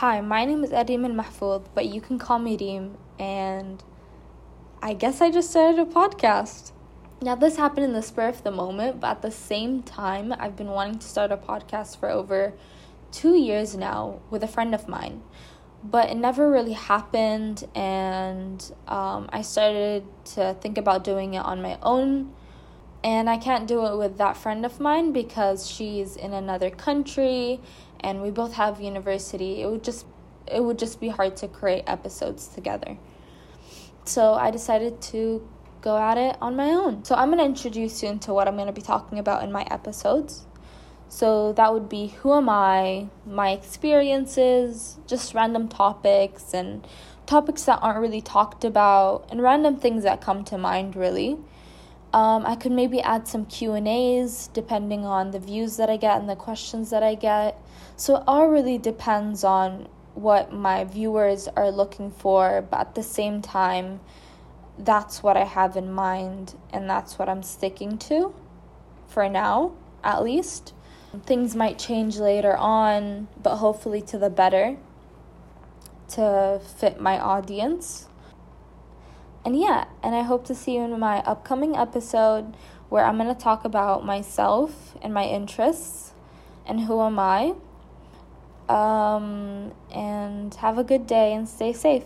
Hi, my name is Ediman Mahfoud, but you can call me Reem, and I guess I just started a podcast. Now, this happened in the spur of the moment, but at the same time, I've been wanting to start a podcast for over two years now with a friend of mine, but it never really happened, and um, I started to think about doing it on my own. And I can't do it with that friend of mine because she's in another country and we both have university. It would just it would just be hard to create episodes together. So I decided to go at it on my own. So I'm going to introduce you into what I'm going to be talking about in my episodes. So that would be who am I, my experiences, just random topics and topics that aren't really talked about and random things that come to mind really. Um, I could maybe add some Q and A's depending on the views that I get and the questions that I get. So it all really depends on what my viewers are looking for, but at the same time, that's what I have in mind and that's what I'm sticking to for now, at least. Things might change later on, but hopefully to the better to fit my audience. And yeah, and I hope to see you in my upcoming episode where I'm going to talk about myself and my interests and who am I. Um, and have a good day and stay safe.